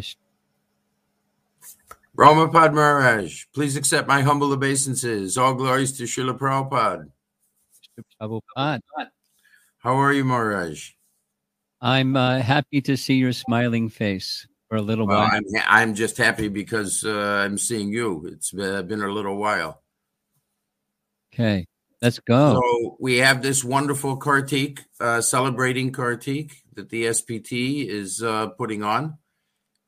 Yes. Romapada Maharaj, please accept my humble obeisances. All glories to Srila Prabhupada. Prabhupada. How are you, Maharaj? I'm uh, happy to see your smiling face for a little Well, while. I'm, I'm just happy because uh, I'm seeing you. It's been, been a little while. Okay, let's go. So we have this wonderful Kartik, uh, celebrating Kartik that the SPT is uh, putting on.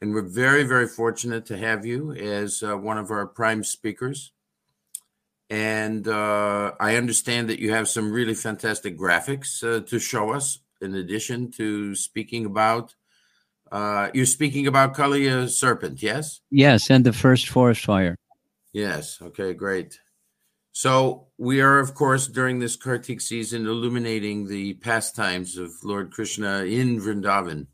And we're very, very fortunate to have you as uh, one of our prime speakers. And uh, I understand that you have some really fantastic graphics uh, to show us, in addition to speaking about. Uh, you're speaking about Kalia Serpent, yes? yes, and the first forest fire. Yes. Okay, great. So we are, of course, during this Kartik season, illuminating the pastimes of Lord Krishna in Vrindavan.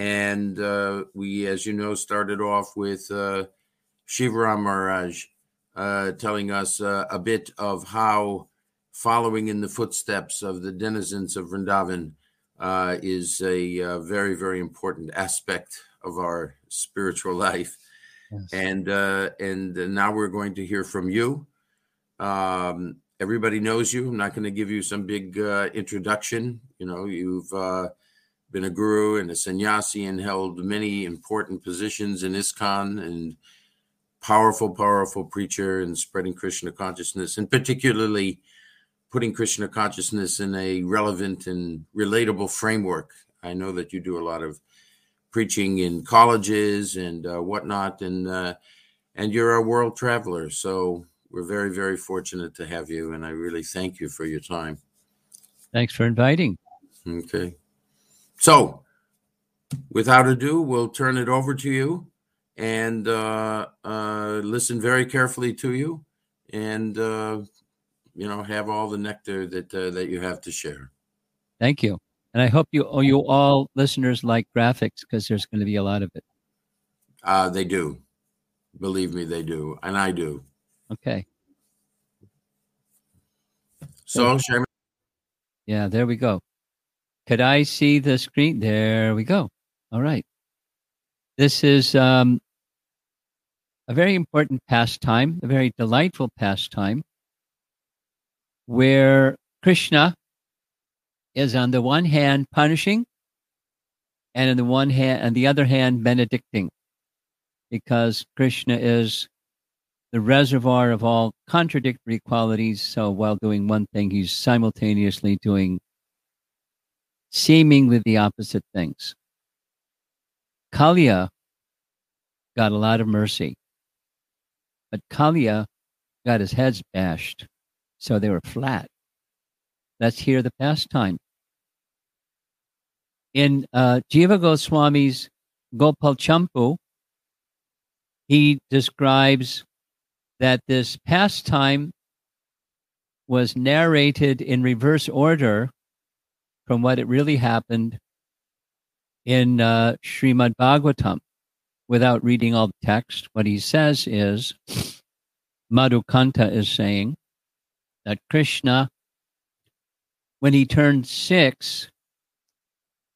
And uh, we, as you know, started off with uh, Shivaram Maharaj uh, telling us uh, a bit of how following in the footsteps of the denizens of Vrindavan uh, is a uh, very, very important aspect of our spiritual life. Yes. And uh, and now we're going to hear from you. Um, everybody knows you. I'm not going to give you some big uh, introduction. You know, you've uh, been a guru and a sannyasi and held many important positions in ISKCON and powerful, powerful preacher and spreading Krishna consciousness, and particularly putting Krishna consciousness in a relevant and relatable framework. I know that you do a lot of preaching in colleges and uh, whatnot, and uh, and you're a world traveler. So we're very, very fortunate to have you, and I really thank you for your time. Thanks for inviting. Okay. So, without ado, we'll turn it over to you and uh, uh, listen very carefully to you, and uh, you know have all the nectar that uh, that you have to share. Thank you. And I hope you, oh, you all listeners like graphics because there's going to be a lot of it. Uh, they do, believe me, they do, and I do. Okay. So, Yeah, there we go. Could I see the screen? There we go. All right. This is um, a very important pastime, a very delightful pastime, where Krishna is on the one hand punishing, and on the one hand, on the other hand, benedicting, because Krishna is the reservoir of all contradictory qualities. So while doing one thing, he's simultaneously doing seemingly the opposite things. Kalia got a lot of mercy, but Kalia got his heads bashed, so they were flat. Let's hear the pastime. In uh, Jiva Goswami's Gopal Champu, he describes that this pastime was narrated in reverse order from what it really happened in uh, Srimad Bhagavatam. Without reading all the text, what he says is Madhukanta is saying that Krishna, when he turned six,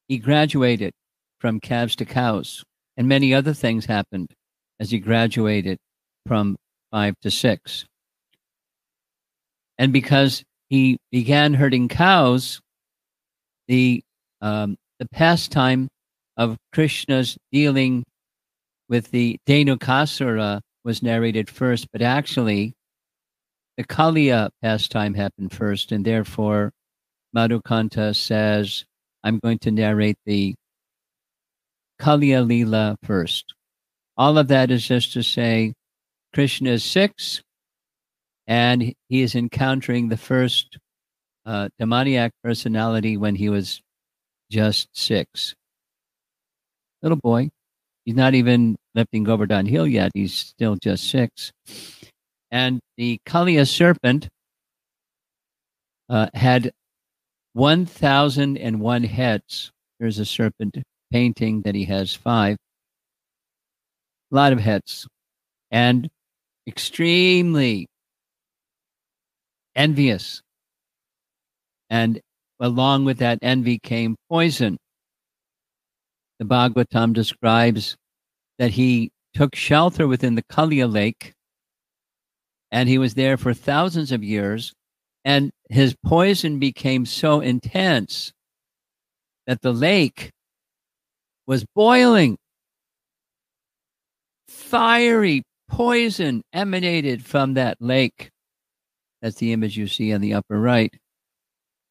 he graduated from calves to cows, and many other things happened as he graduated from five to six. And because he began herding cows, the um, the pastime of Krishna's dealing with the Dhenukasura was narrated first, but actually the Kaliya pastime happened first, and therefore Madhukanta says, I'm going to narrate the Kaliya Leela first. All of that is just to say Krishna is six, and he is encountering the first uh, demoniac personality when he was just six. Little boy. He's not even lifting Govardhan Hill yet. He's still just six. And the Kaliya serpent uh, had 1,001 heads. There's a serpent painting that he has five. A lot of heads. And extremely envious. And along with that envy came poison. The Bhagavatam describes that he took shelter within the Kalia Lake and he was there for thousands of years. And his poison became so intense that the lake was boiling. Fiery poison emanated from that lake. That's the image you see on the upper right.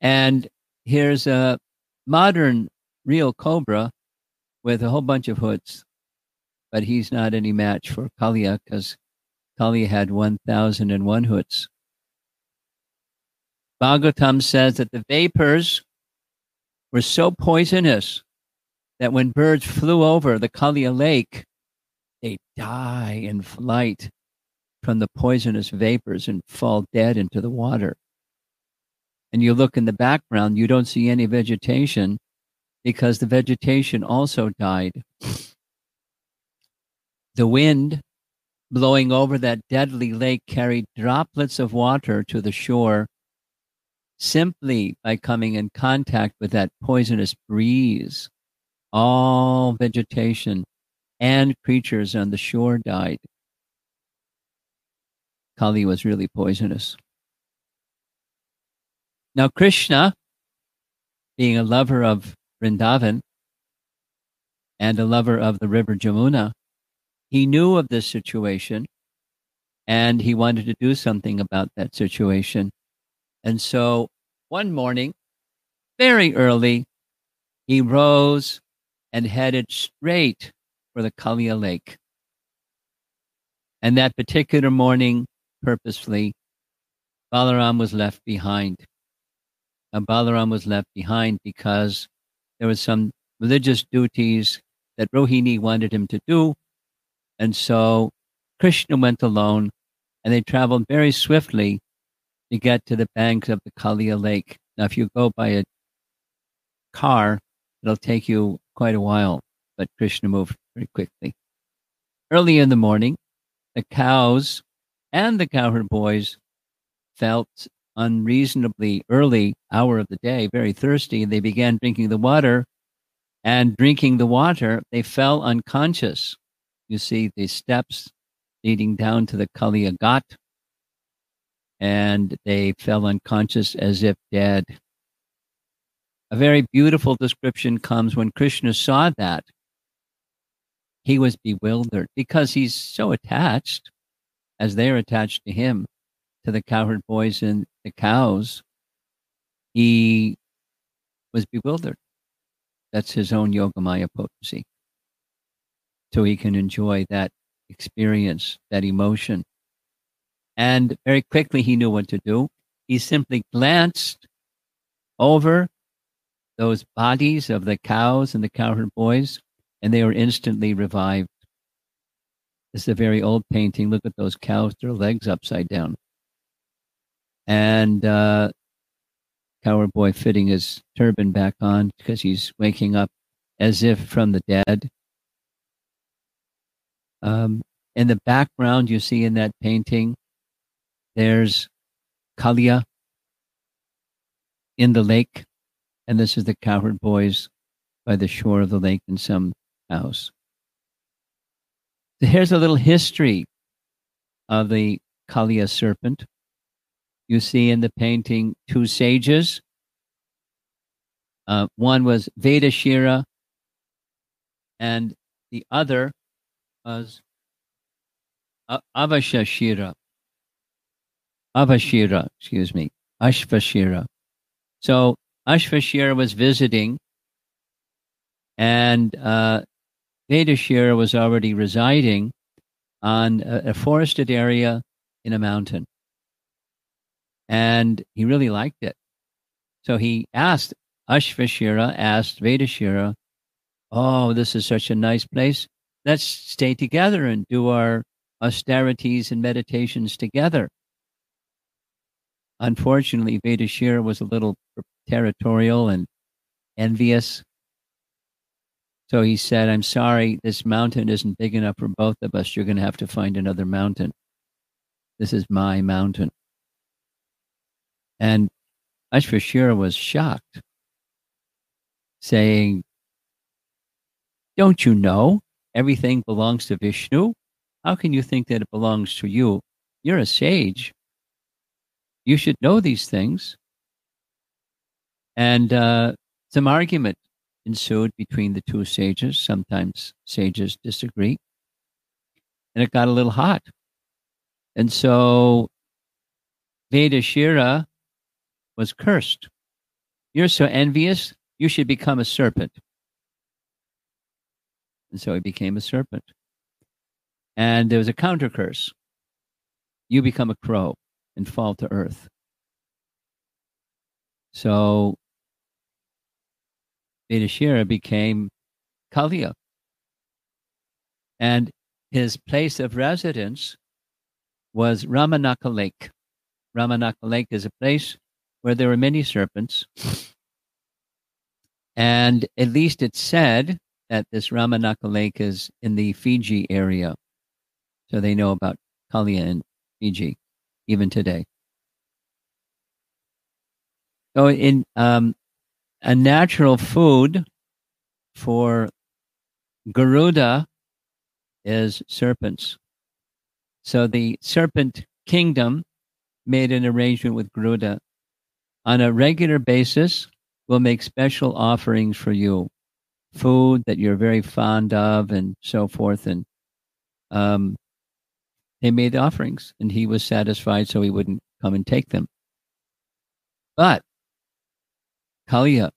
And here's a modern real cobra with a whole bunch of hoods, but he's not any match for Kalia because Kalia had 1,001 hoods. Bhagavatam says that the vapors were so poisonous that when birds flew over the Kalia lake, they die in flight from the poisonous vapors and fall dead into the water. And you look in the background, you don't see any vegetation because the vegetation also died. The wind blowing over that deadly lake carried droplets of water to the shore simply by coming in contact with that poisonous breeze. All vegetation and creatures on the shore died. Kali was really poisonous. Now, Krishna, being a lover of Vrindavan and a lover of the river Jamuna, he knew of this situation and he wanted to do something about that situation. And so one morning, very early, he rose and headed straight for the Kalia Lake. And that particular morning, purposefully, Balaram was left behind. And Balaram was left behind because there were some religious duties that Rohini wanted him to do. And so Krishna went alone and they traveled very swiftly to get to the banks of the Kalia Lake. Now, if you go by a car, it'll take you quite a while, but Krishna moved very quickly. Early in the morning, the cows and the cowherd boys felt unreasonably early hour of the day, very thirsty, and they began drinking the water. And drinking the water, they fell unconscious. You see the steps leading down to the Kalia Ghat, and they fell unconscious as if dead. A very beautiful description comes when Krishna saw that. He was bewildered because he's so attached, as they're attached to him, to the cowherd boys and the cows. He was bewildered. That's his own Yogamaya potency. So he can enjoy that experience, that emotion. And very quickly he knew what to do. He simply glanced over those bodies of the cows and the cowherd boys, and they were instantly revived. Is a very old painting. Look at those cows, their legs upside down. And uh, boy fitting his turban back on because he's waking up as if from the dead. Um, in the background, you see in that painting, there's Kalia in the lake, and this is the cowherd boys by the shore of the lake in some house. So here's a little history of the Kalia serpent. You see in the painting two sages. Uh, one was Vedashira, and the other was Avashashira. Avashira, excuse me, Ashvashira. So Ashvashira was visiting, and uh, Vedashira was already residing on a, a forested area in a mountain. And he really liked it. So he asked, Ashvashira asked Vedashira, Oh, this is such a nice place. Let's stay together and do our austerities and meditations together. Unfortunately, Vedashira was a little territorial and envious. So he said, I'm sorry, this mountain isn't big enough for both of us. You're going to have to find another mountain. This is my mountain. And Ashvashira was shocked, saying, Don't you know everything belongs to Vishnu? How can you think that it belongs to you? You're a sage. You should know these things. And uh, some argument ensued between the two sages. Sometimes sages disagree. And it got a little hot. And so Vedashira was cursed. You're so envious, you should become a serpent. And so he became a serpent. And there was a counter curse. You become a crow and fall to earth. So Vedashira became Kaliya. And his place of residence was Ramanaka Lake. Ramanaka Lake is a place where there were many serpents. And at least it's said that this Ramanaka Lake is in the Fiji area. So they know about Kaliya in Fiji, even today. So, in um, a natural food for Garuda is serpents. So the serpent kingdom made an arrangement with Garuda. On a regular basis, we'll make special offerings for you, food that you're very fond of, and so forth. And um, they made offerings, and he was satisfied, so he wouldn't come and take them. But Kaliya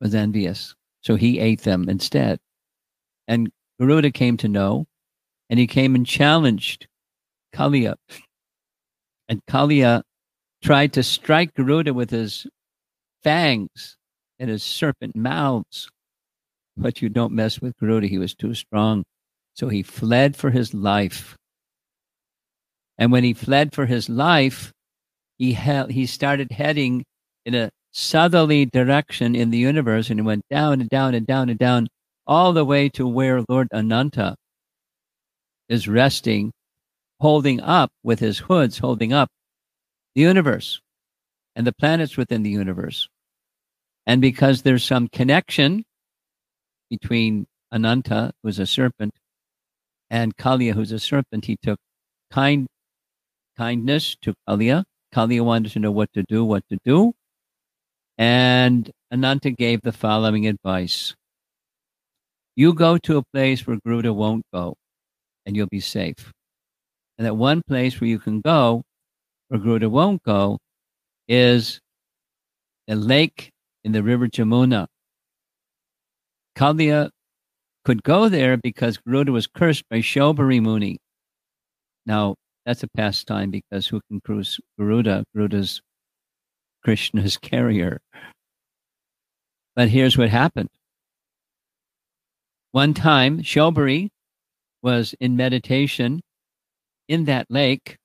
was envious, so he ate them instead. And Garuda came to know, and he came and challenged Kaliya. And Kaliya tried to strike Garuda with his fangs and his serpent mouths. But you don't mess with Garuda, he was too strong. So he fled for his life. And when he fled for his life, he, he, he started heading in a southerly direction in the universe and he went down and down and down and down all the way to where Lord Ananta is resting, holding up with his hoods, holding up the universe and the planets within the universe. And because there's some connection between Ananta, who's a serpent, and Kaliya, who's a serpent, he took kind kindness to Kaliya. Kaliya wanted to know what to do, what to do. And Ananta gave the following advice You go to a place where Garuda won't go, and you'll be safe. And that one place where you can go, Garuda won't go, is a lake in the river Jamuna. Kaliya could go there because Garuda was cursed by Saubhari Muni. Now, that's a pastime because who can cruise Garuda? Garuda's Krishna's carrier. But here's what happened. One time, Saubhari was in meditation in that lake,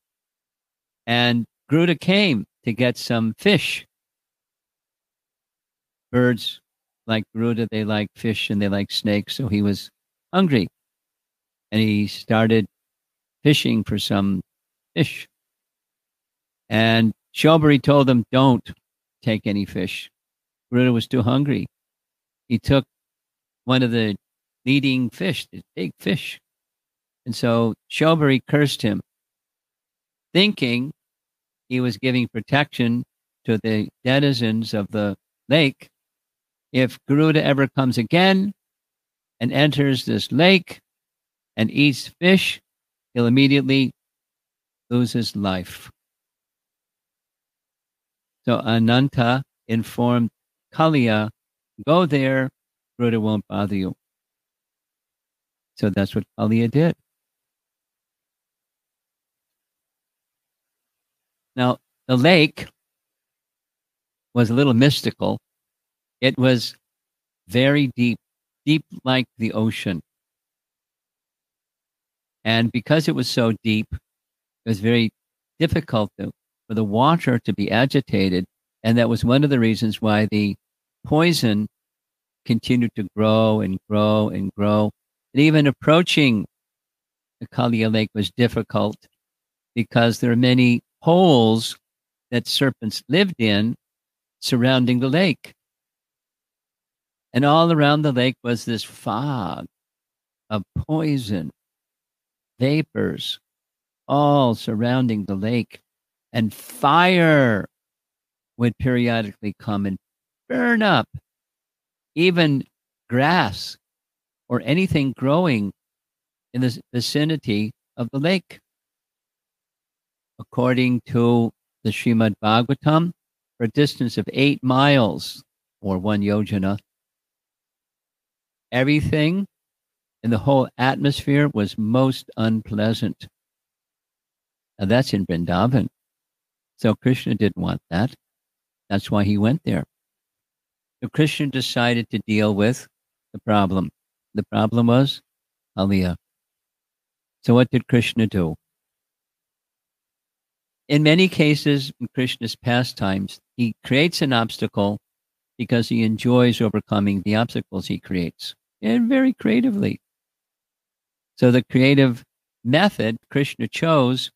and Garuda came to get some fish. Birds like Garuda, they like fish and they like snakes, so he was hungry. And he started fishing for some fish. And Saubhari told him, Don't take any fish. Garuda was too hungry. He took one of the leading fish, the big fish. And so Saubhari cursed him, thinking he was giving protection to the denizens of the lake. If Garuda ever comes again and enters this lake and eats fish, he'll immediately lose his life. So Ananta informed Kaliya, go there, Garuda won't bother you. So that's what Kaliya did. Now, the lake was a little mystical. It was very deep, deep like the ocean. And because it was so deep, it was very difficult to for the water to be agitated. And that was one of the reasons why the poison continued to grow and grow and grow. And even approaching the Kaliya Lake was difficult because there are many holes that serpents lived in surrounding the lake. And all around the lake was this fog of poison, vapors, all surrounding the lake, and fire would periodically come and burn up even grass or anything growing in the vicinity of the lake. According to the Srimad Bhagavatam, for a distance of eight miles or one yojana, everything in the whole atmosphere was most unpleasant. Now that's in Vrindavan. So Krishna didn't want that. That's why he went there. So Krishna decided to deal with the problem. The problem was Kaliya. So what did Krishna do? In many cases, in Krishna's pastimes, he creates an obstacle because he enjoys overcoming the obstacles he creates, and very creatively. So the creative method Krishna chose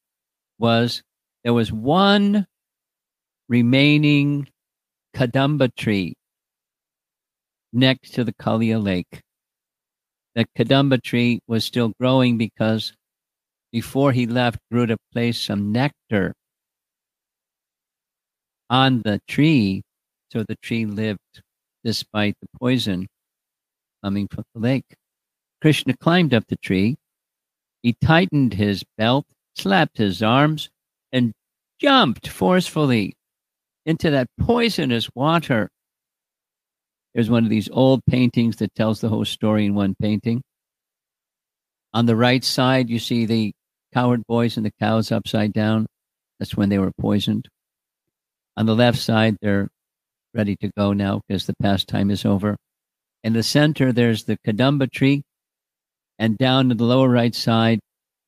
was there was one remaining Kadamba tree next to the Kalia lake. The Kadamba tree was still growing because before he left, Garuda placed some nectar on the tree, so the tree lived despite the poison coming from the lake. Krishna climbed up the tree. He tightened his belt, slapped his arms, and jumped forcefully into that poisonous water. There's one of these old paintings that tells the whole story in one painting. On the right side, you see the coward boys and the cows upside down. That's when they were poisoned. On the left side, they're ready to go now because the pastime is over. In the center, there's the Kadamba tree. And down to the lower right side,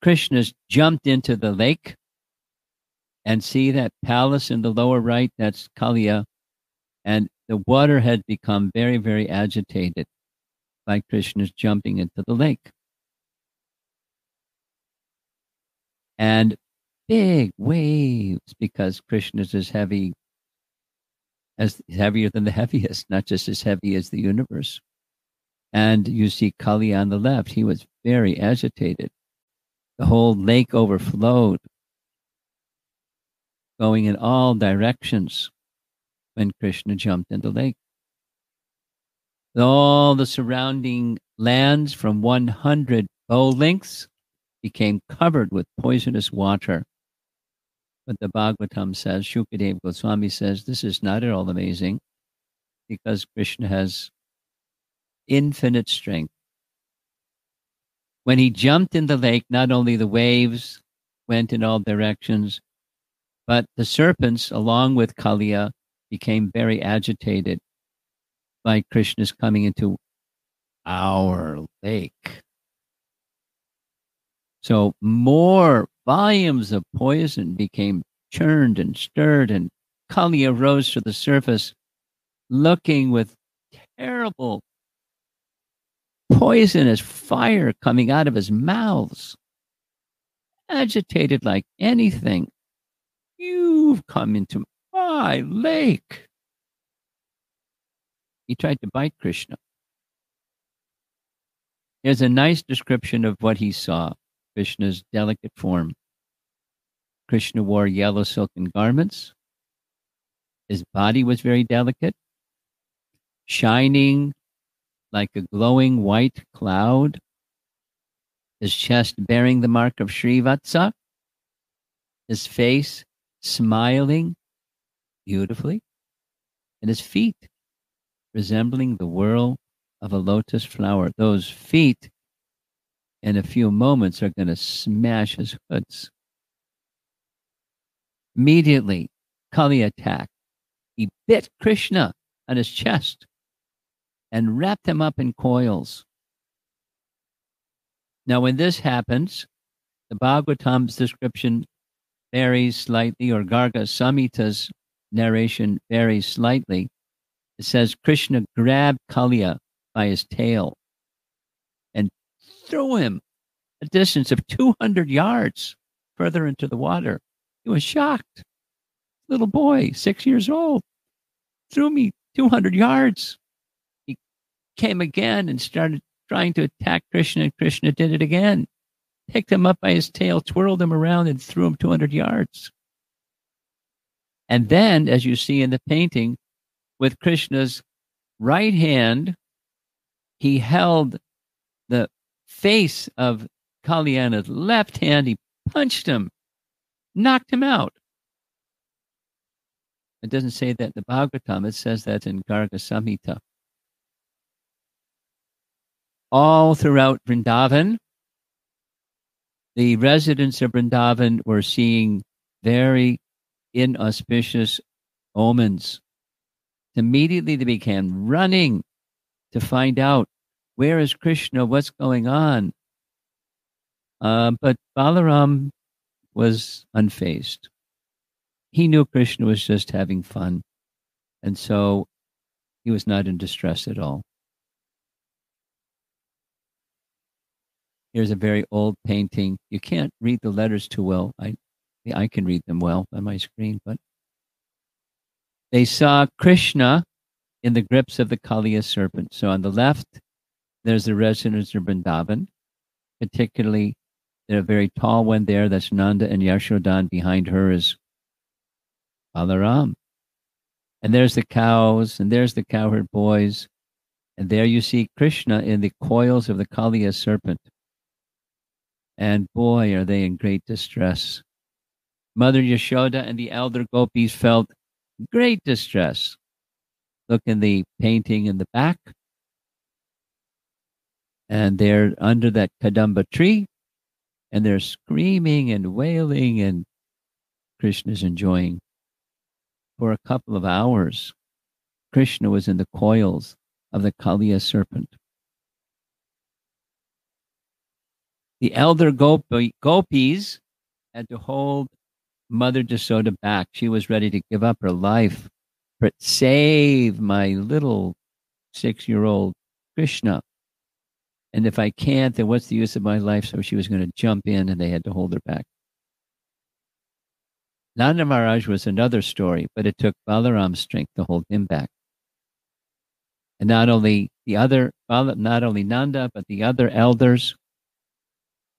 Krishna's jumped into the lake. And see that palace in the lower right? That's Kalia. And the water had become very, very agitated by Krishna's jumping into the lake. And big waves because Krishna's as heavy as heavier than the heaviest, not just as heavy as the universe. And you see Kali on the left, he was very agitated. The whole lake overflowed, going in all directions when Krishna jumped in the lake. All the surrounding lands from 100 bow lengths became covered with poisonous water. But the Bhagavatam says, Shukadev Goswami says, this is not at all amazing because Krishna has infinite strength. When he jumped in the lake, not only the waves went in all directions, but the serpents, along with Kalia, became very agitated by Krishna's coming into our lake. So more volumes of poison became churned and stirred, and Kali rose to the surface, looking with terrible poisonous fire coming out of his mouths, agitated like anything. You've come into my lake. He tried to bite Krishna. There's a nice description of what he saw. Krishna's delicate form. Krishna wore yellow silken garments. His body was very delicate, shining like a glowing white cloud. His chest bearing the mark of Srivatsa. His face smiling beautifully. And his feet resembling the whirl of a lotus flower. Those feet in a few moments are going to smash his hoods. Immediately, Kali attacked. He bit Krishna on his chest and wrapped him up in coils. Now, when this happens, the Bhagavatam's description varies slightly, or Garga Samhita's narration varies slightly. It says Krishna grabbed Kalia by his tail and threw him a distance of 200 yards further into the water. He was shocked. Little boy, six years old, threw me 200 yards. He came again and started trying to attack Krishna, and Krishna did it again. Picked him up by his tail, twirled him around, and threw him 200 yards. And then, as you see in the painting, with Krishna's right hand, he held the face of Kalyana's left hand. He punched him, knocked him out. It doesn't say that in the Bhagavatam, it says that in Garga Samhita. All throughout Vrindavan, the residents of Vrindavan were seeing very inauspicious omens. Immediately they began running to find out where is Krishna, what's going on. Uh, but Balaram was unfazed. He knew Krishna was just having fun. And so he was not in distress at all. Here's a very old painting. You can't read the letters too well. I, I can read them well on my screen, but they saw Krishna in the grips of the Kaliya serpent. So on the left, there's the residents of Vrindavan, particularly a very tall one there. That's Nanda and Yashodan. Behind her is Balaram. And there's the cows, and there's the cowherd boys. And there you see Krishna in the coils of the Kaliya serpent. And boy, are they in great distress. Mother Yashoda and the elder gopis felt great distress. Look in the painting in the back. And they're under that Kadamba tree and they're screaming and wailing, and Krishna's enjoying. For a couple of hours, Krishna was in the coils of the Kaliya serpent. The elder gopi, gopis had to hold Mother Jasoda back. She was ready to give up her life, but save my little six year old Krishna. And if I can't, then what's the use of my life? So she was going to jump in and they had to hold her back. Nanda Maharaj was another story, but it took Balaram's strength to hold him back. And not only the other, not only Nanda, but the other elders,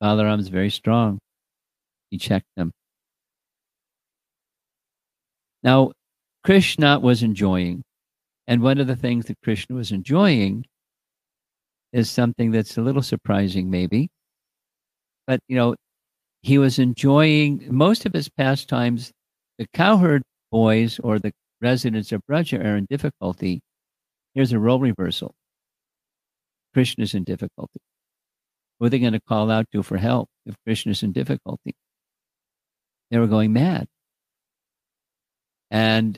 Balaram's very strong. He checked them. Now, Krishna was enjoying. And one of the things that Krishna was enjoying is something that's a little surprising, maybe. But, you know, he was enjoying most of his pastimes. The cowherd boys or the residents of Braja are in difficulty. Here's a role reversal. Krishna's in difficulty. Who are they going to call out to for help if Krishna's in difficulty? They were going mad. And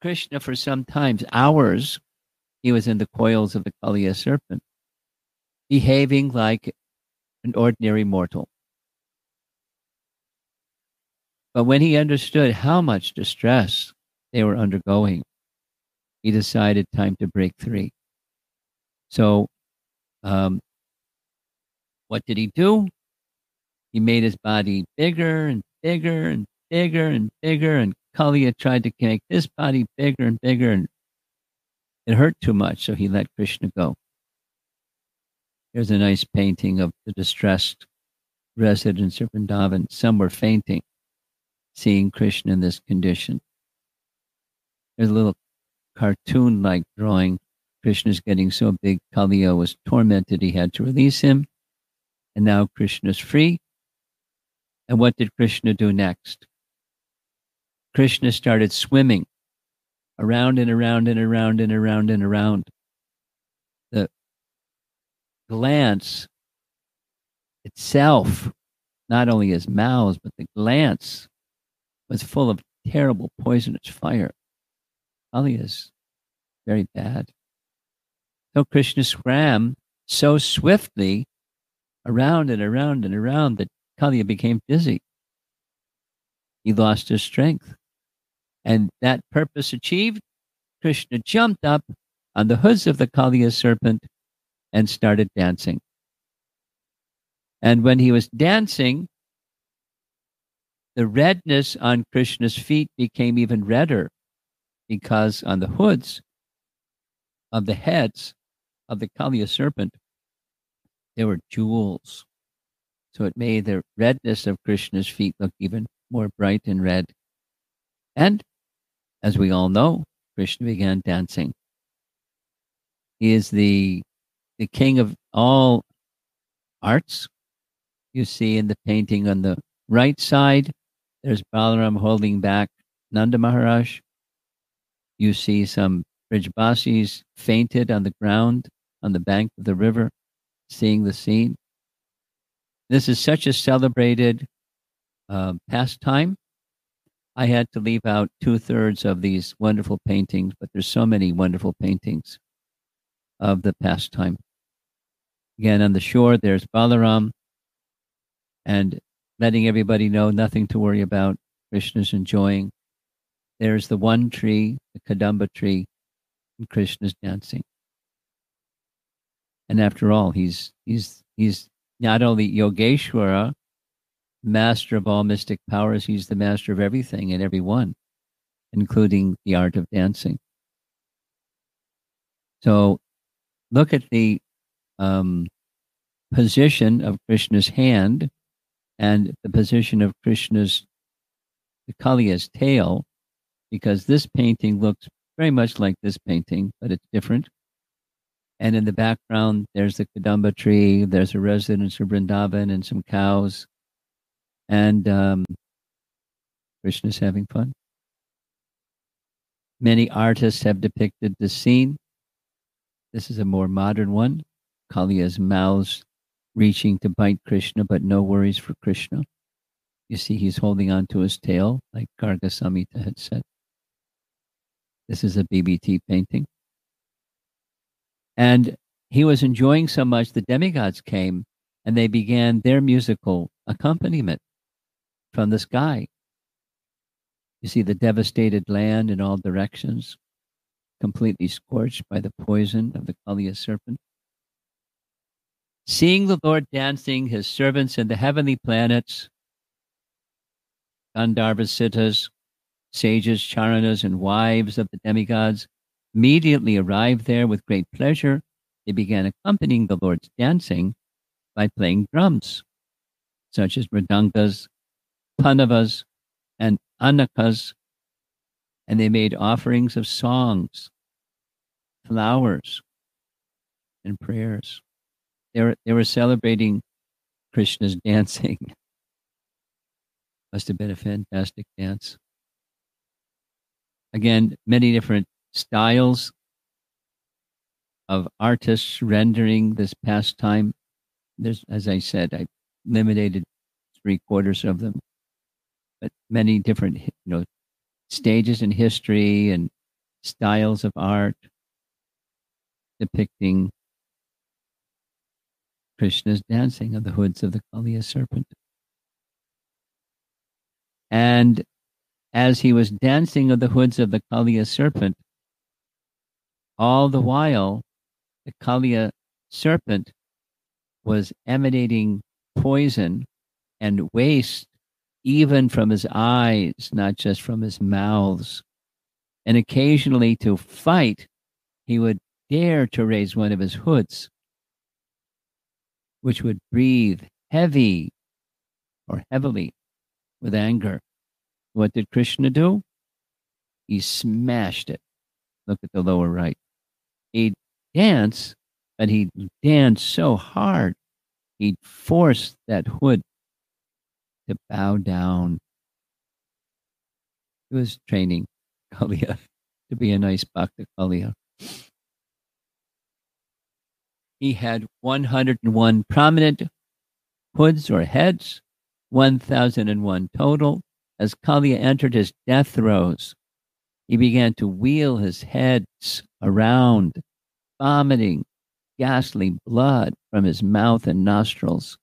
Krishna, for some times, hours, he was in the coils of the Kaliya serpent, behaving like an ordinary mortal. But when he understood how much distress they were undergoing, he decided time to break free. So, um, what did he do? He made his body bigger and bigger and bigger and bigger, and Kaliya tried to make this body bigger and bigger, and it hurt too much, so he let Krishna go. Here's a nice painting of the distressed residents of Vrindavan. Some were fainting, seeing Krishna in this condition. There's a little cartoon like drawing. Krishna's getting so big, Kaliya was tormented, he had to release him. And now Krishna's free. And what did Krishna do next? Krishna started swimming around and around and around and around and around. The glance itself, not only his mouths, but the glance was full of terrible poisonous fire. Kali is very bad. So Krishna swam so swiftly around and around and around that Kaliya became dizzy. He lost his strength. And that purpose achieved, Krishna jumped up on the hoods of the Kaliya serpent and started dancing. And when he was dancing, the redness on Krishna's feet became even redder because on the hoods of the heads of the Kaliya serpent there were jewels. So it made the redness of Krishna's feet look even more bright and red. And as we all know, Krishna began dancing. He is the the king of all arts. You see in the painting on the right side, there's Balaram holding back Nanda Maharaj. You see some Brajbasis fainted on the ground on the bank of the river, seeing the scene. This is such a celebrated uh, pastime. I had to leave out two thirds of these wonderful paintings, but there's so many wonderful paintings of the pastime. Again, on the shore, there's Balaram and letting everybody know nothing to worry about. Krishna's enjoying. There's the one tree, the Kadamba tree, and Krishna's dancing. And after all, he's he's he's not only Yogeshwara, master of all mystic powers, he's the master of everything and everyone, including the art of dancing. So look at the um, position of Krishna's hand and the position of Krishna's the Kaliya's tail, because this painting looks very much like this painting, but it's different. And in the background, there's the Kadamba tree, there's a residents of Vrindavan and some cows. And um, Krishna's having fun. Many artists have depicted the scene. This is a more modern one. Kaliya's mouths reaching to bite Krishna, but no worries for Krishna. You see, he's holding on to his tail, like Garga Samhita had said. This is a BBT painting. And he was enjoying so much, the demigods came and they began their musical accompaniment from the sky. You see the devastated land in all directions, completely scorched by the poison of the Kaliya serpent. Seeing the Lord dancing, his servants in the heavenly planets, Gandharvas, Siddhas, sages, charanas, and wives of the demigods, immediately arrived there with great pleasure. They began accompanying the Lord's dancing by playing drums, such as mridangas, panavas, and anakas, and they made offerings of songs, flowers, and prayers. They were, they were celebrating Krishna's dancing. Must have been a fantastic dance. Again, many different styles of artists rendering this pastime. There's, as I said, I limited three quarters of them, but many different, you know, stages in history and styles of art depicting Krishna's dancing on the hoods of the Kaliya serpent. And as he was dancing on the hoods of the Kaliya serpent, all the while the Kaliya serpent was emanating poison and waste even from his eyes, not just from his mouths. And occasionally to fight, he would dare to raise one of his hoods which would breathe heavy or heavily with anger. What did Krishna do? He smashed it. Look at the lower right. He'd dance, but he'd dance so hard, he'd force that hood to bow down. He was training Kaliya to be a nice Bhakta Kaliya. He had 101 prominent hoods or heads, 1001 total. As Kaliya entered his death throes, he began to wheel his heads around, vomiting ghastly blood from his mouth and nostrils,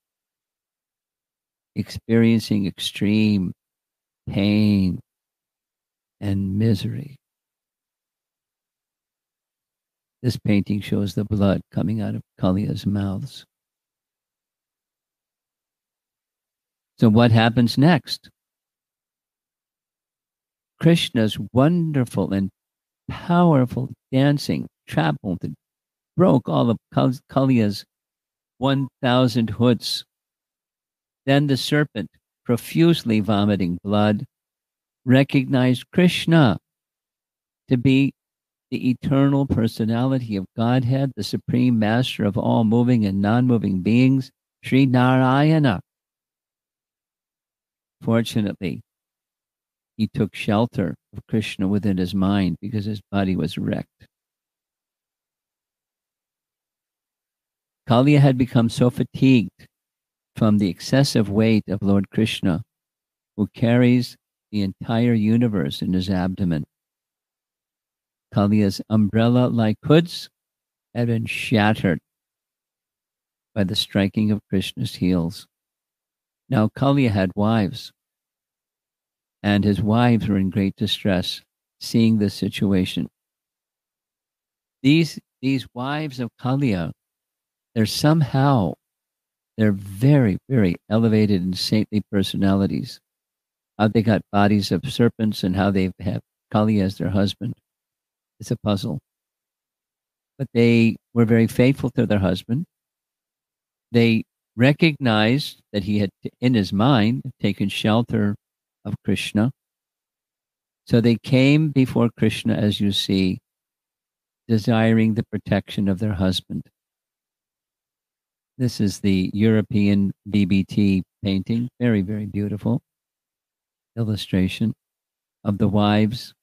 experiencing extreme pain and misery. This painting shows the blood coming out of Kaliya's mouths. So, what happens next? Krishna's wonderful and powerful dancing trampled and broke all of Kaliya's 1,000 hoods. Then the serpent, profusely vomiting blood, recognized Krishna to be the eternal personality of Godhead, the supreme master of all moving and non moving beings, Sri Narayana. Fortunately, he took shelter of Krishna within his mind because his body was wrecked. Kaliya had become so fatigued from the excessive weight of Lord Krishna, who carries the entire universe in his abdomen. Kaliya's umbrella like hoods had been shattered by the striking of Krishna's heels. Now Kaliya had wives, and his wives were in great distress seeing this situation. These, these wives of Kaliya, they're somehow, they're very, very elevated and saintly personalities. How they got bodies of serpents and how they have Kaliya as their husband. It's a puzzle. But they were very faithful to their husband. They recognized that he had, in his mind, taken shelter of Krishna. So they came before Krishna, as you see, desiring the protection of their husband. This is the European BBT painting, very, very beautiful illustration of the wives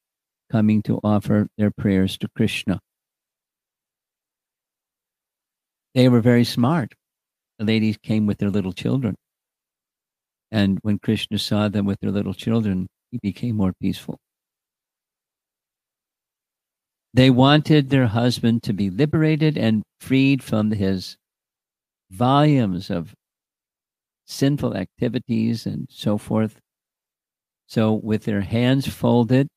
coming to offer their prayers to Krishna. They were very smart. The ladies came with their little children. And when Krishna saw them with their little children, he became more peaceful. They wanted their husband to be liberated and freed from his volumes of sinful activities and so forth. So, with their hands folded,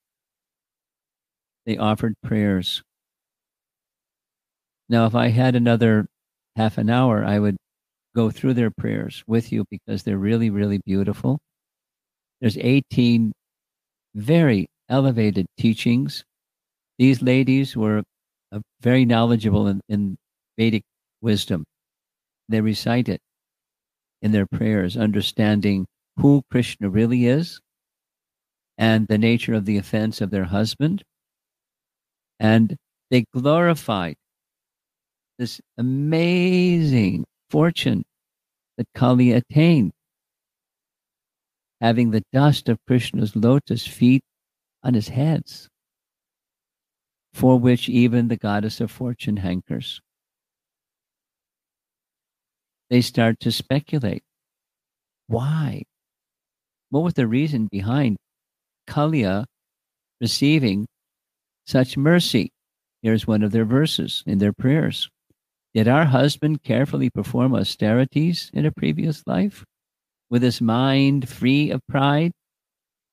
they offered prayers. Now, if I had another half an hour, I would go through their prayers with you because they're really, really beautiful. There's 18 very elevated teachings. These ladies were uh, very knowledgeable in, in Vedic wisdom. They recite it in their prayers, understanding who Krishna really is and the nature of the offense of their husband. And they glorified this amazing fortune that Kaliya attained, having the dust of Krishna's lotus feet on his heads, for which even the goddess of fortune hankers. They start to speculate. Why? What was the reason behind Kaliya receiving such mercy? Here's one of their verses in their prayers. Did our husband carefully perform austerities in a previous life with his mind free of pride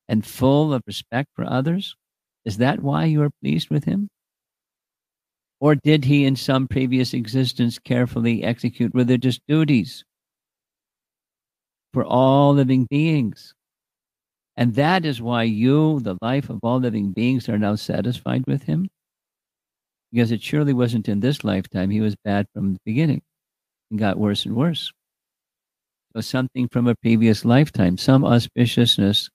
and full of respect for others? Is that why you are pleased with him? Or did he in some previous existence carefully execute religious duties for all living beings? And that is why you, the life of all living beings, are now satisfied with him? because it surely wasn't in this lifetime. He was bad from the beginning and got worse and worse. So something from a previous lifetime, some auspiciousness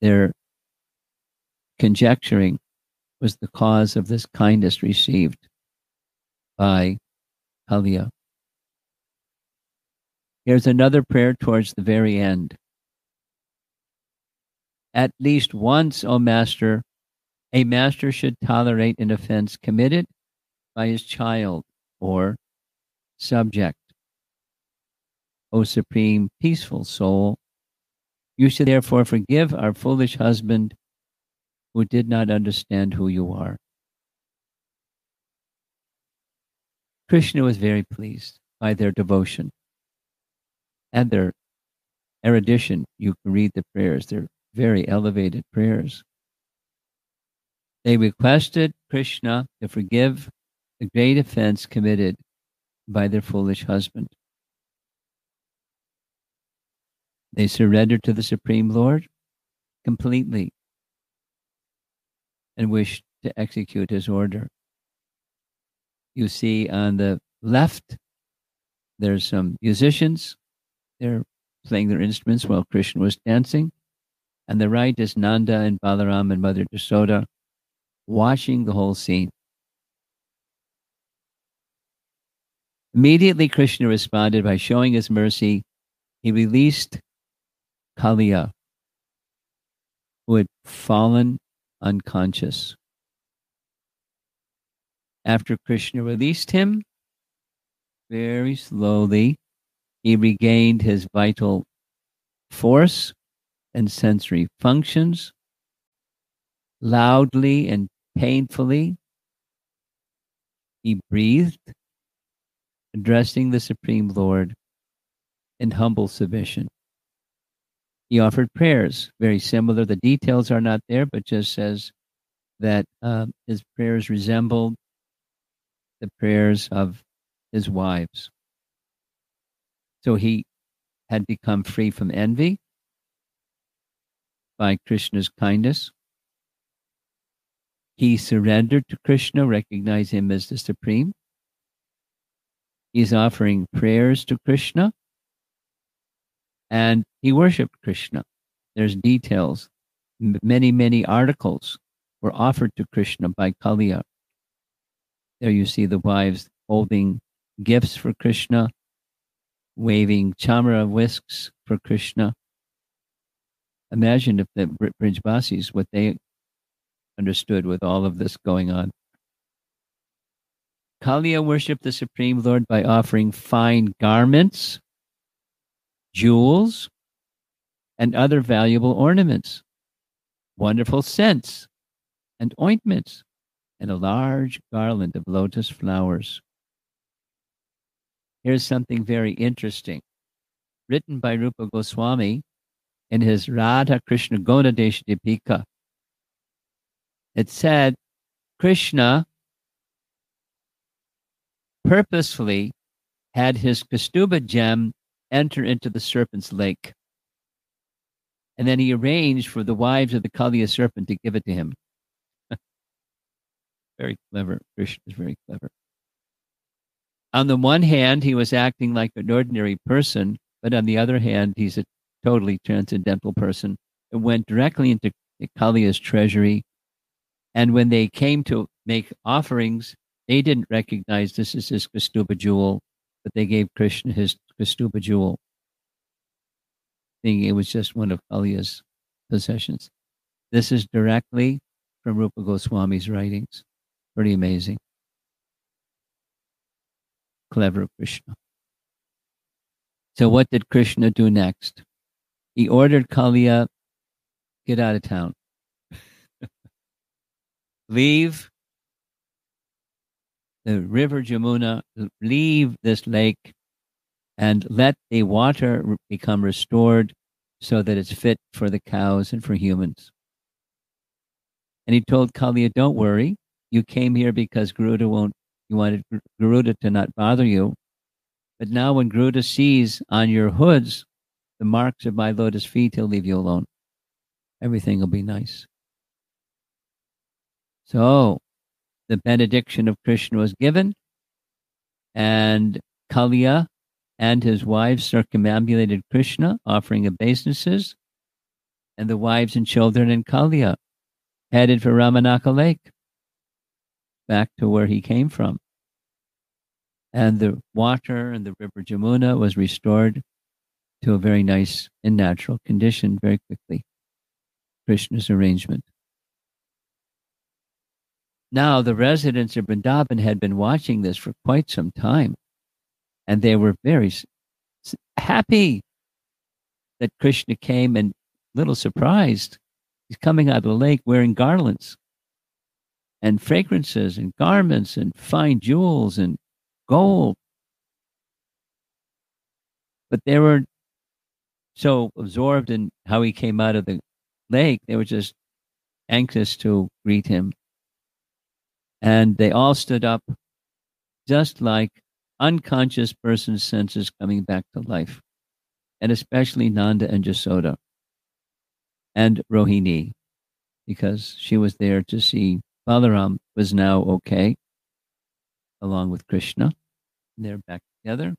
they're conjecturing was the cause of this kindness received by Kaliya. Here's another prayer towards the very end. At least once, O Master, a master should tolerate an offense committed by his child or subject. O supreme, peaceful soul, you should therefore forgive our foolish husband who did not understand who you are. Krishna was very pleased by their devotion and their erudition. You can read the prayers, they're very elevated prayers. They requested Krishna to forgive the great offense committed by their foolish husband. They surrendered to the Supreme Lord completely and wished to execute his order. You see on the left there's some musicians. They're playing their instruments while Krishna was dancing. And the right is Nanda and Balaram and Mother Yasoda watching the whole scene. Immediately, Krishna responded by showing his mercy. He released Kaliya, who had fallen unconscious. After Krishna released him, very slowly, he regained his vital force and sensory functions. Loudly and painfully, he breathed, addressing the Supreme Lord in humble submission. He offered prayers, very similar. The details are not there, but just says that uh, his prayers resembled the prayers of his wives. So he had become free from envy by Krishna's kindness. He surrendered to Krishna, recognized him as the Supreme. He's offering prayers to Krishna and he worshiped Krishna. There's details. Many, many articles were offered to Krishna by Kaliya. There you see the wives holding gifts for Krishna, waving chamara whisks for Krishna. Imagine if the Brijbasis, what they understood with all of this going on. Kaliya worshiped the Supreme Lord by offering fine garments, jewels, and other valuable ornaments, wonderful scents and ointments, and a large garland of lotus flowers. Here's something very interesting. Written by Rupa Goswami in his Radha Krishna Ganoddesha Dipika. It said Krishna purposefully had his Kaustubha gem enter into the serpent's lake. And then he arranged for the wives of the Kaliya serpent to give it to him. very clever. Krishna is very clever. On the one hand, he was acting like an ordinary person, but on the other hand, he's a totally transcendental person. It went directly into Kaliya's treasury. And when they came to make offerings, they didn't recognize this as his Kaustubha jewel, but they gave Krishna his Kaustubha jewel, thinking it was just one of Kaliya's possessions. This is directly from Rupa Goswami's writings. Pretty amazing. Clever Krishna. So, what did Krishna do next? He ordered Kaliya, get out of town. Leave the river Jamuna, leave this lake, and let the water become restored so that it's fit for the cows and for humans. And he told Kaliya, Don't worry. You came here because Garuda won't, you wanted Garuda to not bother you. But now when Garuda sees on your hoods the marks of my lotus feet, he'll leave you alone. Everything will be nice. So the benediction of Krishna was given, and Kaliya and his wives circumambulated Krishna, offering obeisances, and the wives and children in Kaliya headed for Ramanaka Lake, back to where he came from. And the water and the river Jamuna was restored to a very nice and natural condition very quickly. Krishna's arrangement. Now, the residents of Vrindavan had been watching this for quite some time, and they were very happy that Krishna came and little surprised. He's coming out of the lake wearing garlands and fragrances and garments and fine jewels and gold. But they were so absorbed in how he came out of the lake, they were just anxious to greet him. And they all stood up, just like unconscious person's senses coming back to life, and especially Nanda and Jasoda and Rohini, because she was there to see Balaram was now okay, along with Krishna. They're back together.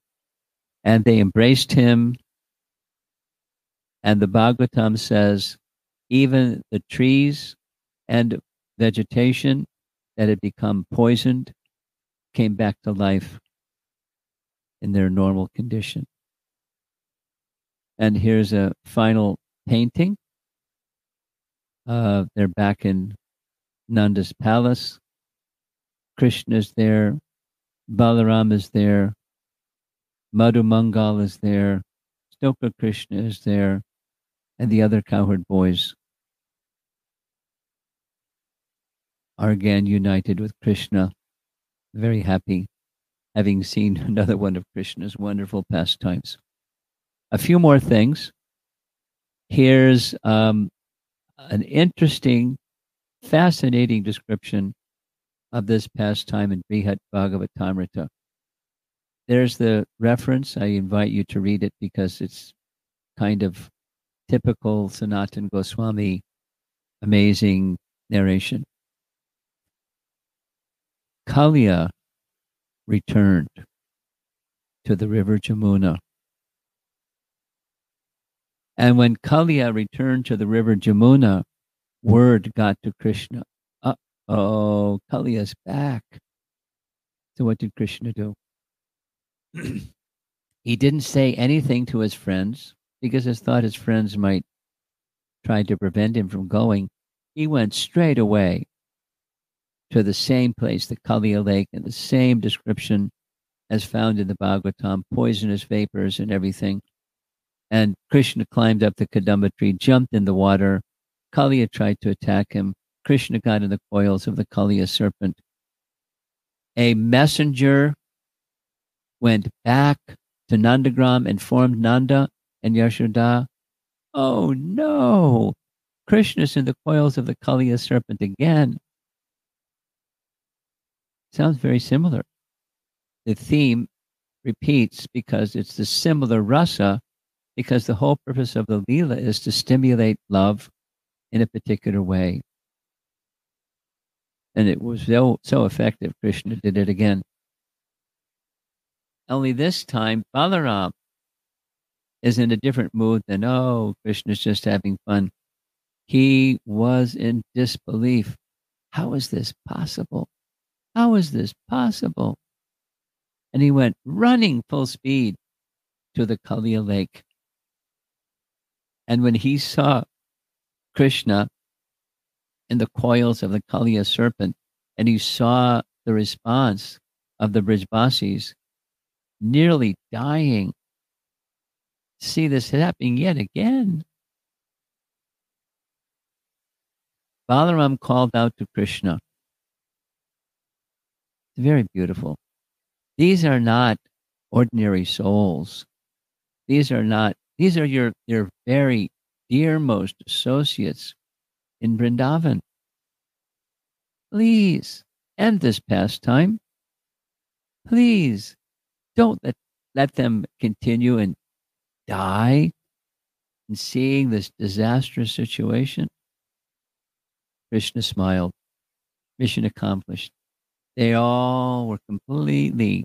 and they embraced him. And the Bhagavatam says, even the trees and vegetation that had become poisoned came back to life in their normal condition. And here's a final painting. Uh, they're back in Nanda's palace. Krishna's there. Balaram is there. Madhu Mangal is there. Stoka Krishna is there. And the other cowherd boys are again united with Krishna. Very happy having seen another one of Krishna's wonderful pastimes. A few more things. Here's um, an interesting, fascinating description of this pastime in Brihad Bhagavatamrita. There's the reference. I invite you to read it because it's kind of typical Sanatan Goswami amazing narration. Kaliya returned to the river Jamuna. And when Kaliya returned to the river Jamuna, word got to Krishna. Uh oh, Kaliya's back. So what did Krishna do? he didn't say anything to his friends because he thought his friends might try to prevent him from going. He went straight away to the same place, the Kaliya lake, and the same description as found in the Bhagavatam, poisonous vapors and everything. And Krishna climbed up the Kadamba tree, jumped in the water. Kaliya tried to attack him. Krishna got in the coils of the Kaliya serpent. A messenger went back to Nandagram, informed Nanda and Yashoda. Oh no! Krishna's in the coils of the Kaliya serpent again. Sounds very similar. The theme repeats because it's the similar rasa, because the whole purpose of the lila is to stimulate love in a particular way. And it was so, so effective. Krishna did it again. Only this time, Balaram is in a different mood than, oh, Krishna's just having fun. He was in disbelief. How is this possible? How is this possible? And he went running full speed to the Kaliya lake. And when he saw Krishna in the coils of the Kaliya serpent, and he saw the response of the Brijbasis, nearly dying, see this happening yet again. Balaram called out to Krishna very beautiful. These are not ordinary souls. These are not, these are your, your very dearmost associates in Vrindavan. Please end this pastime. Please don't let, let them continue and die in seeing this disastrous situation. Krishna smiled. Mission accomplished. They all were completely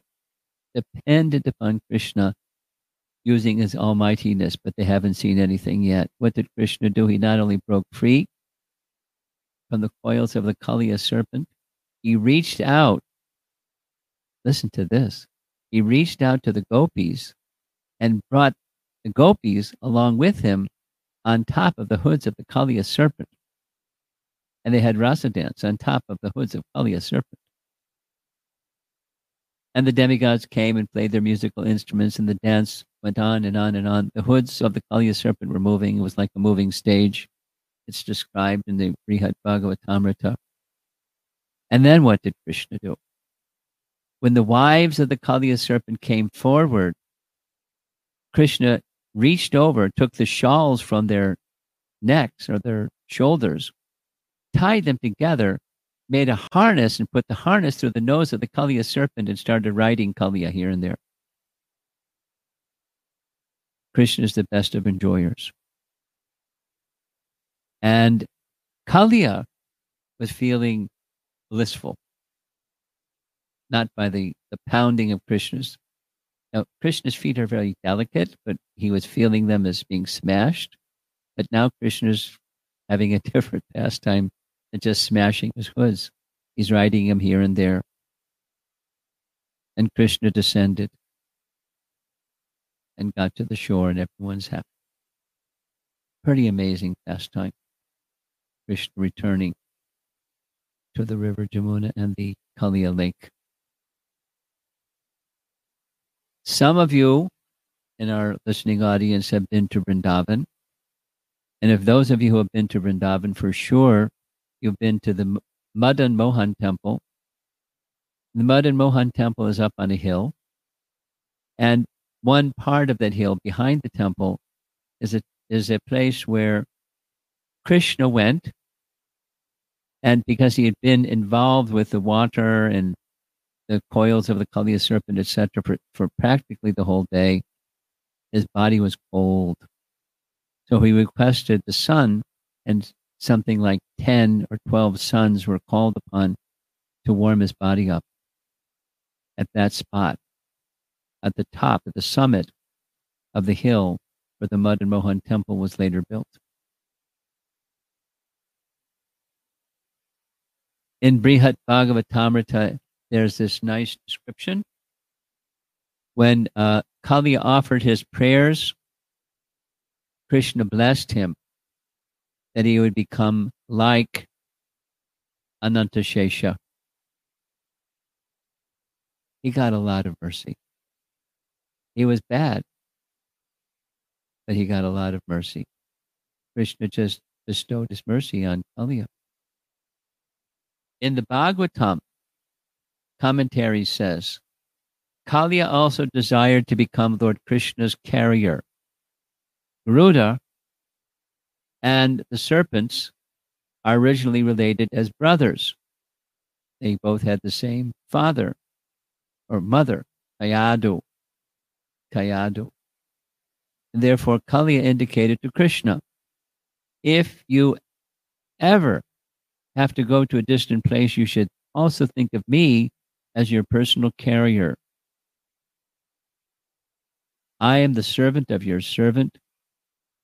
dependent upon Krishna using his almightiness, but they haven't seen anything yet. What did Krishna do? He not only broke free from the coils of the Kaliya serpent, he reached out. Listen to this. He reached out to the gopis and brought the gopis along with him on top of the hoods of the Kaliya serpent. And they had rasa dance on top of the hoods of Kaliya serpent. And the demigods came and played their musical instruments, and the dance went on and on and on. The hoods of the Kaliya serpent were moving. It was like a moving stage. It's described in the Brihad Bhagavatamrita. And then what did Krishna do? When the wives of the Kaliya serpent came forward, Krishna reached over, took the shawls from their necks or their shoulders, tied them together, made a harness and put the harness through the nose of the Kaliya serpent and started riding Kaliya here and there. Krishna is the best of enjoyers. And Kaliya was feeling blissful, not by the, the pounding of Krishna's Now, Krishna's feet are very delicate, but he was feeling them as being smashed. But now Krishna's having a different pastime than just smashing his hoods. He's riding him here and there. And Krishna descended and got to the shore, and everyone's happy. Pretty amazing pastime. Krishna returning to the river Jamuna and the Kaliya lake. Some of you in our listening audience have been to Vrindavan. And if those of you who have been to Vrindavan, for sure, you've been to the Madan Mohan temple. The Madan Mohan temple is up on a hill. And one part of that hill behind the temple is a, is a place where Krishna went. And because he had been involved with the water and the coils of the Kaliya serpent, etc., for, for practically the whole day, his body was cold. So he requested the sun, and something like 10 or 12 sons were called upon to warm his body up at that spot, at the top, at the summit of the hill where the Madan Mohan temple was later built. In Brihad Bhagavatamrita, there's this nice description. When uh, Kaliya offered his prayers, Krishna blessed him that he would become like Anantashesha. He got a lot of mercy. He was bad, but he got a lot of mercy. Krishna just bestowed his mercy on Kaliya. In the Bhagavatam, commentary says, Kaliya also desired to become Lord Krishna's carrier. Garuda and the serpents are originally related as brothers. They both had the same father or mother, Kayadu. Kayadu. And therefore, Kaliya indicated to Krishna, if you ever have to go to a distant place, you should also think of me as your personal carrier. I am the servant of your servant,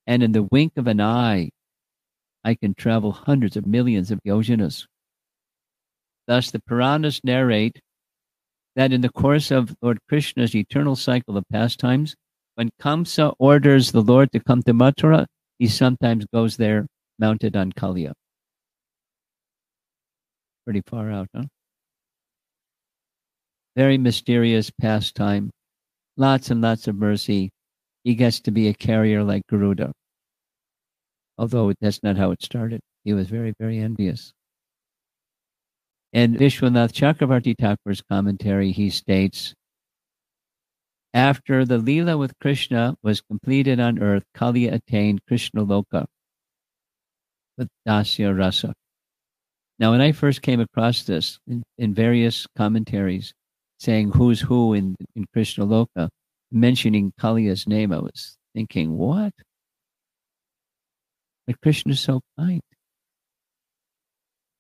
and in the wink of an eye, I can travel hundreds of millions of yojanas. Thus, the Puranas narrate that in the course of Lord Krishna's eternal cycle of pastimes, when Kamsa orders the Lord to come to Mathura, he sometimes goes there mounted on Kaliya. Pretty far out, huh? very mysterious pastime, lots and lots of mercy. He gets to be a carrier like Garuda. Although that's not how it started. He was very, very envious. In Vishwanath Chakravarti Thakur's commentary, he states, after the Leela with Krishna was completed on earth, Kaliya attained Krishna Loka with Dasya Rasa. Now, when I first came across this in, in various commentaries, saying who's who in, in Krishna Loka, mentioning Kaliya's name, I was thinking, what? But Krishna is so kind.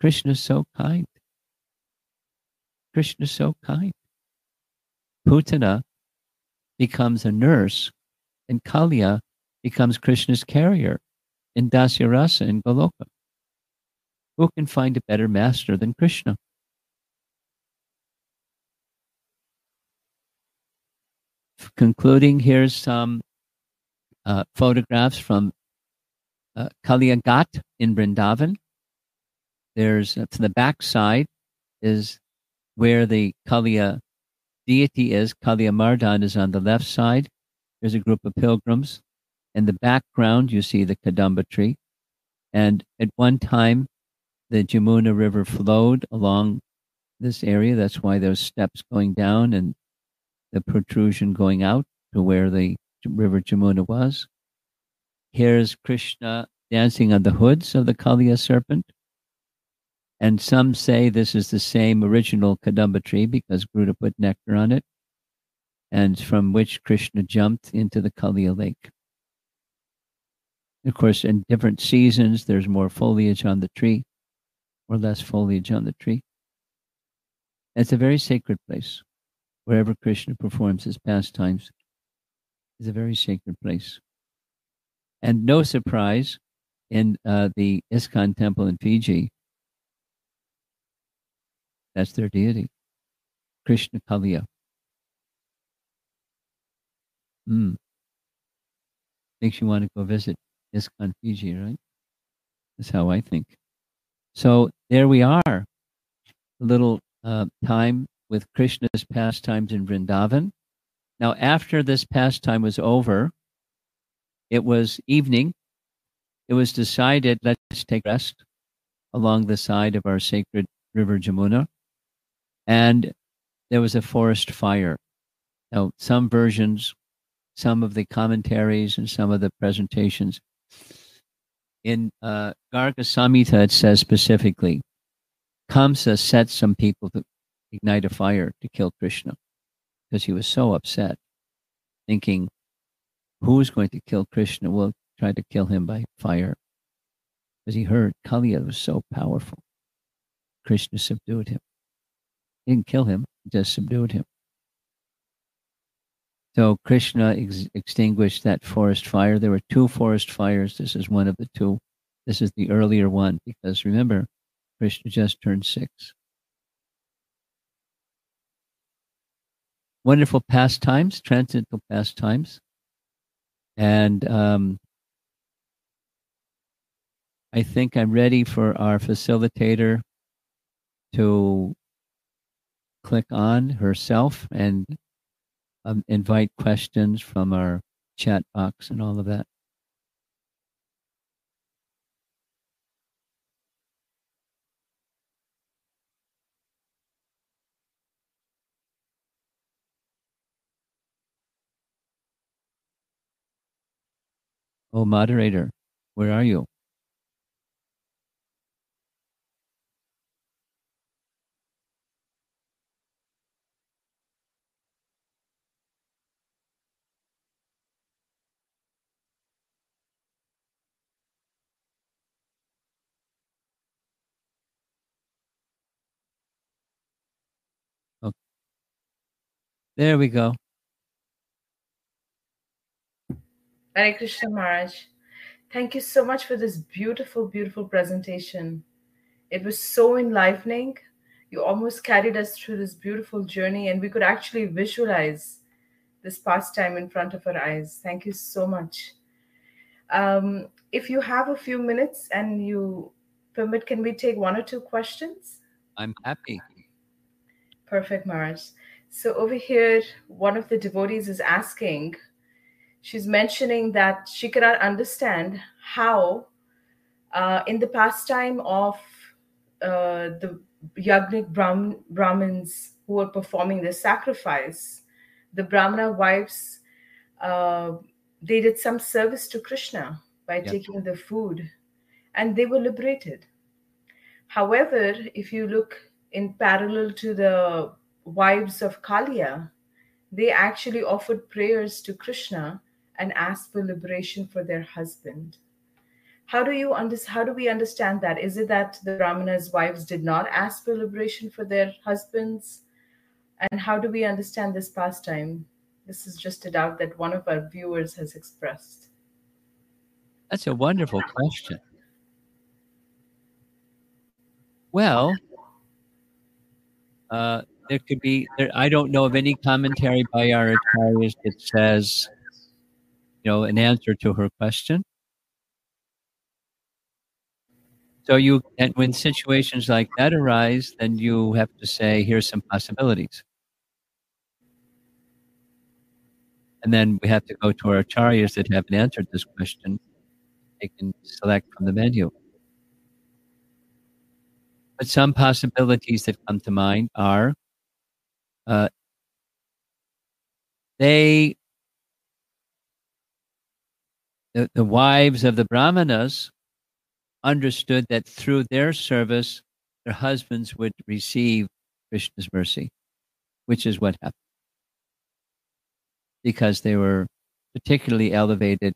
Krishna is so kind. Krishna is so kind. Putana becomes a nurse, and Kaliya becomes Krishna's carrier in Dasyarasa in Goloka. Who can find a better master than Krishna? concluding, here's some uh, photographs from uh, Kaliya Ghat in Vrindavan. There's uh, to the back side is where the Kaliya deity is. Kaliya Mardan is on the left side. There's a group of pilgrims. In the background, you see the Kadamba tree. And at one time, the Jamuna River flowed along this area. That's why there's steps going down and the protrusion going out to where the river Jamuna was. Here's Krishna dancing on the hoods of the Kaliya serpent. And some say this is the same original Kadamba tree because Garuda put nectar on it, and from which Krishna jumped into the Kaliya lake. Of course, in different seasons, there's more foliage on the tree or less foliage on the tree. It's a very sacred place wherever Krishna performs his pastimes, is a very sacred place. And no surprise, in uh, the ISKCON temple in Fiji, that's their deity, Krishna Kaliya. Mm. Makes you want to go visit ISKCON Fiji, right? That's how I think. So there we are. A little uh, time with Krishna's pastimes in Vrindavan. Now, after this pastime was over, it was evening. It was decided let's take rest along the side of our sacred river Jamuna. And there was a forest fire. Now, some versions, some of the commentaries, and some of the presentations in uh, Garga Samhita, it says specifically, Kamsa set some people to ignite a fire to kill Krishna because he was so upset, thinking, who's going to kill Krishna? We'll try to kill him by fire. Because he heard Kaliya was so powerful. Krishna subdued him. He didn't kill him, just subdued him. So Krishna ex- extinguished that forest fire. There were two forest fires. This is one of the two. This is the earlier one because remember, Krishna just turned six. Wonderful pastimes, transcendental pastimes. And um, I think I'm ready for our facilitator to click on herself and um, invite questions from our chat box and all of that. Oh, moderator, where are you? Oh, there we go. Hare Krishna Maharaj. Thank you so much for this beautiful, beautiful presentation. It was so enlivening. You almost carried us through this beautiful journey, and we could actually visualize this pastime in front of our eyes. Thank you so much. Um, if you have a few minutes and you permit, can we take one or two questions? I'm happy. Perfect, Maharaj. So over here, one of the devotees is asking, she's mentioning that she cannot understand how, uh, in the pastime of uh, the Yagnik Brahm- Brahmins who were performing the sacrifice, the Brahmana wives, uh, they did some service to Krishna by taking the food and they were liberated. However, if you look in parallel to the wives of Kaliya, they actually offered prayers to Krishna and ask for liberation for their husband. How do you under, how do we understand that? Is it that the Brahmanas' wives did not ask for liberation for their husbands? And how do we understand this pastime? This is just a doubt that one of our viewers has expressed. That's a wonderful question. Well, uh, there could be. There, I don't know of any commentary by our acharyas that says, you know, an answer to her question. So you, and when situations like that arise, then you have to say, here's some possibilities. And then we have to go to our acharyas that haven't answered this question. They can select from the menu. But some possibilities that come to mind are uh, they, the, the wives of the Brahmanas, understood that through their service, their husbands would receive Krishna's mercy, which is what happened. Because they were particularly elevated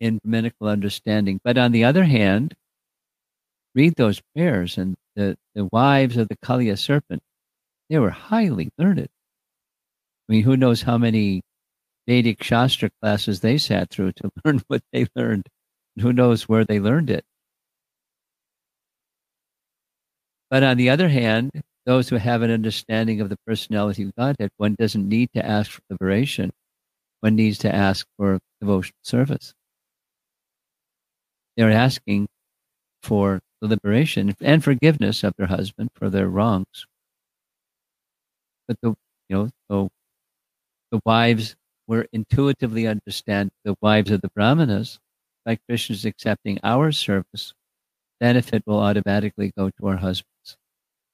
in Brahminical understanding. But on the other hand, read those prayers and the, the wives of the Kaliya serpent, they were highly learned. I mean, who knows how many Vedic Shastra classes they sat through to learn what they learned. Who knows where they learned it. But on the other hand, those who have an understanding of the personality of Godhead, one doesn't need to ask for liberation. One needs to ask for devotional service. They're asking for the liberation and forgiveness of their husband for their wrongs. But the you know, so the wives were intuitively understand the wives of the Brahmanas, by Krishna's accepting our service, benefit will automatically go to our husbands.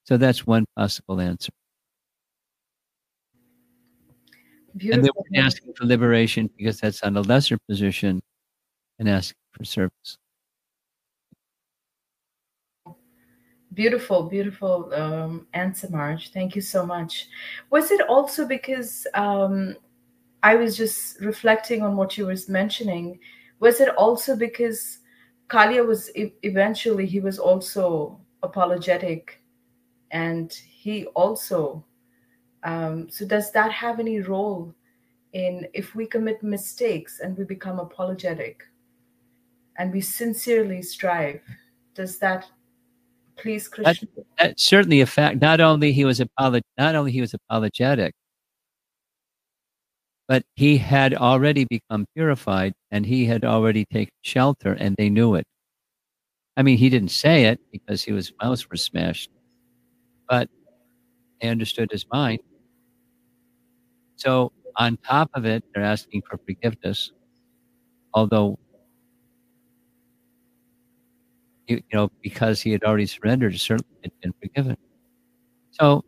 So that's one possible answer. Beautiful. And they weren't asking for liberation because that's on a lesser position and asking for service. Beautiful, beautiful um, answer, Maharaj. Thank you so much. Was it also because um, I was just reflecting on what you were mentioning? Was it also because Kaliya was eventually he was also apologetic, and he also. Um, so does that have any role in if we commit mistakes and we become apologetic, and we sincerely strive? Does that please Krishna. That, that's certainly a fact. Not only he was apolog- not only he was apologetic, but he had already become purified and he had already taken shelter and they knew it. I mean, he didn't say it because he was mouths were smashed, but they understood his mind. So on top of it, they're asking for forgiveness, although you, know, because he had already surrendered, certainly had been forgiven. So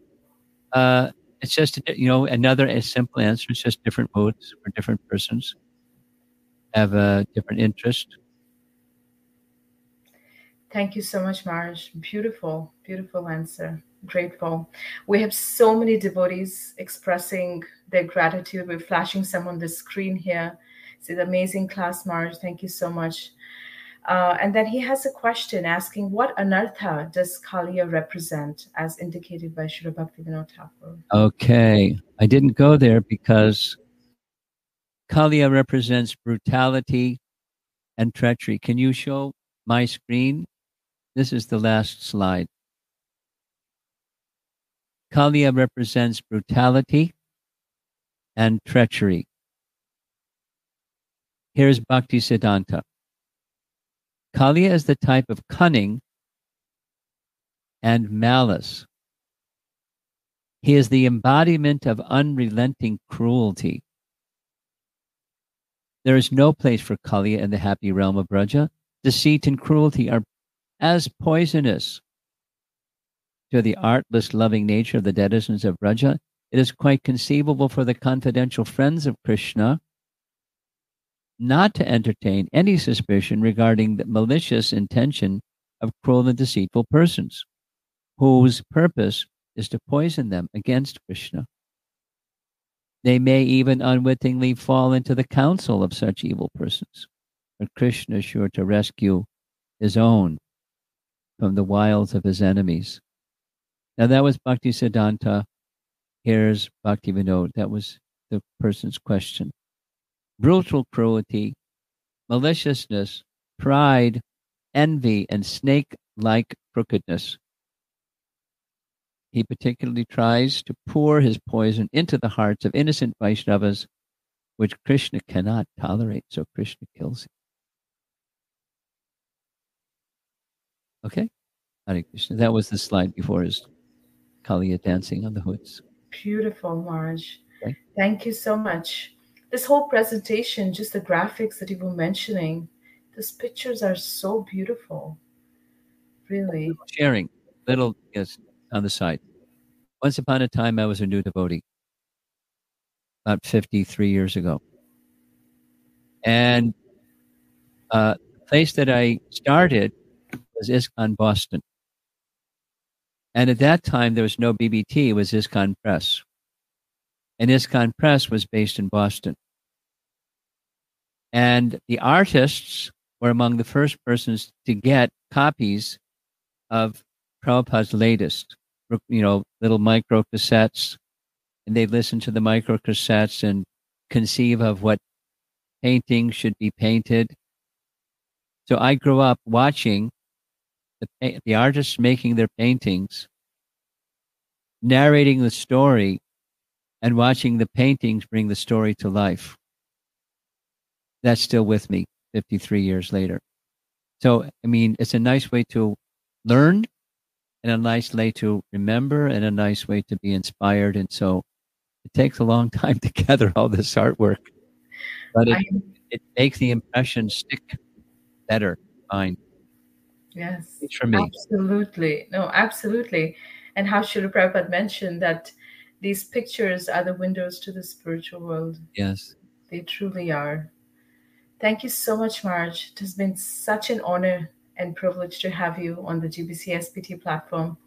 uh, it's just, you know, another a simple answer. It's just different moods for different persons, have a different interest. Thank you so much, Maharaj. Beautiful, beautiful answer. Grateful. We have so many devotees expressing their gratitude. We're flashing some on the screen here. It's an amazing class, Maharaj. Thank you so much. Uh, and then he has a question asking, what anartha does Kaliya represent as indicated by Srila Bhaktivinoda Thakur? Okay. I didn't go there because Kaliya represents brutality and treachery. Can you show my screen? This is the last slide. Kaliya represents brutality and treachery. Here's Bhakti Siddhanta. Kaliya is the type of cunning and malice. He is the embodiment of unrelenting cruelty. There is no place for Kaliya in the happy realm of Braja. Deceit and cruelty are as poisonous to the artless, loving nature of the denizens of Braja. It is quite conceivable for the confidential friends of Krishna not to entertain any suspicion regarding the malicious intention of cruel and deceitful persons, whose purpose is to poison them against Krishna. They may even unwittingly fall into the counsel of such evil persons, but Krishna is sure to rescue his own from the wiles of his enemies. Now that was Bhakti Siddhanta. Here's Bhakti Vinod. That was the person's question brutal cruelty, maliciousness, pride, envy, and snake like crookedness. He particularly tries to pour his poison into the hearts of innocent Vaishnavas, which Krishna cannot tolerate, so Krishna kills him. Okay? Hare Krishna. That was the slide before his Kaliya dancing on the hoods. Beautiful, Maharaj. Okay. Thank you so much this whole presentation, just the graphics that you were mentioning, these pictures are so beautiful. Really. Sharing little yes on the side. Once upon a time, I was a new devotee, about 53 years ago. And uh, the place that I started was ISKCON Boston. And at that time, there was no BBT, it was ISKCON Press. And ISKCON Press was based in Boston. And the artists were among the first persons to get copies of Prabhupada's latest, you know, little micro cassettes and they listen to the micro cassettes and conceive of what paintings should be painted. So I grew up watching the, the artists making their paintings, narrating the story, and watching the paintings bring the story to life. That's still with me 53 years later. So, I mean, it's a nice way to learn and a nice way to remember and a nice way to be inspired. And so it takes a long time to gather all this artwork, but it, it makes the impression stick better. Fine. Yes. It's for me. Absolutely. No, absolutely. And how Srila Prabhupada mentioned that these pictures are the windows to the spiritual world. Yes. They truly are. Thank you so much, Maharaj. It has been such an honor and privilege to have you on the GBC SPT platform.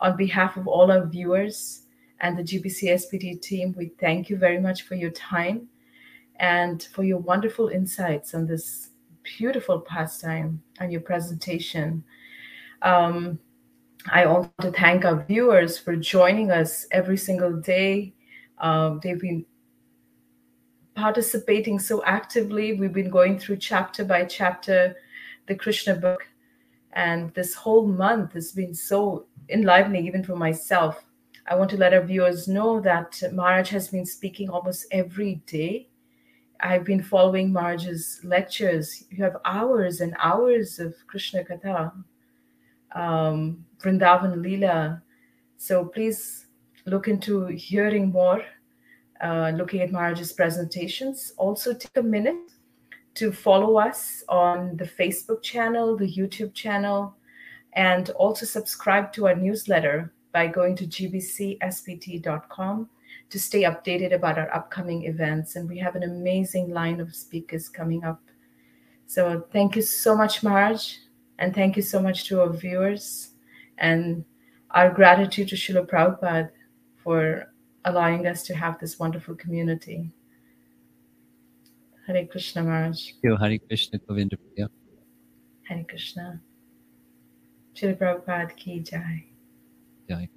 On behalf of all our viewers and the GBC SPT team, we thank you very much for your time and for your wonderful insights on this beautiful pastime and your presentation. Um, I want to thank our viewers for joining us every single day. Um, they've been participating so actively. We've been going through chapter by chapter the Krishna book. And this whole month has been so enlivening, even for myself. I want to let our viewers know that Maharaj has been speaking almost every day. I've been following Maharaj's lectures. You have hours and hours of Krishna Katha, um, Vrindavan Leela. So please look into hearing more uh, looking at Maharaj's presentations. Also, take a minute to follow us on the Facebook channel, the YouTube channel, and also subscribe to our newsletter by going to gbcspt.com to stay updated about our upcoming events. And we have an amazing line of speakers coming up. So, thank you so much, Maharaj, and thank you so much to our viewers and our gratitude to Srila Prabhupada for allowing us to have this wonderful community. Hare Krishna Maharaj. Thank you, Hare Krishna Govinda yeah. Hare Krishna. Srila Prabhupada ki jai. Jai.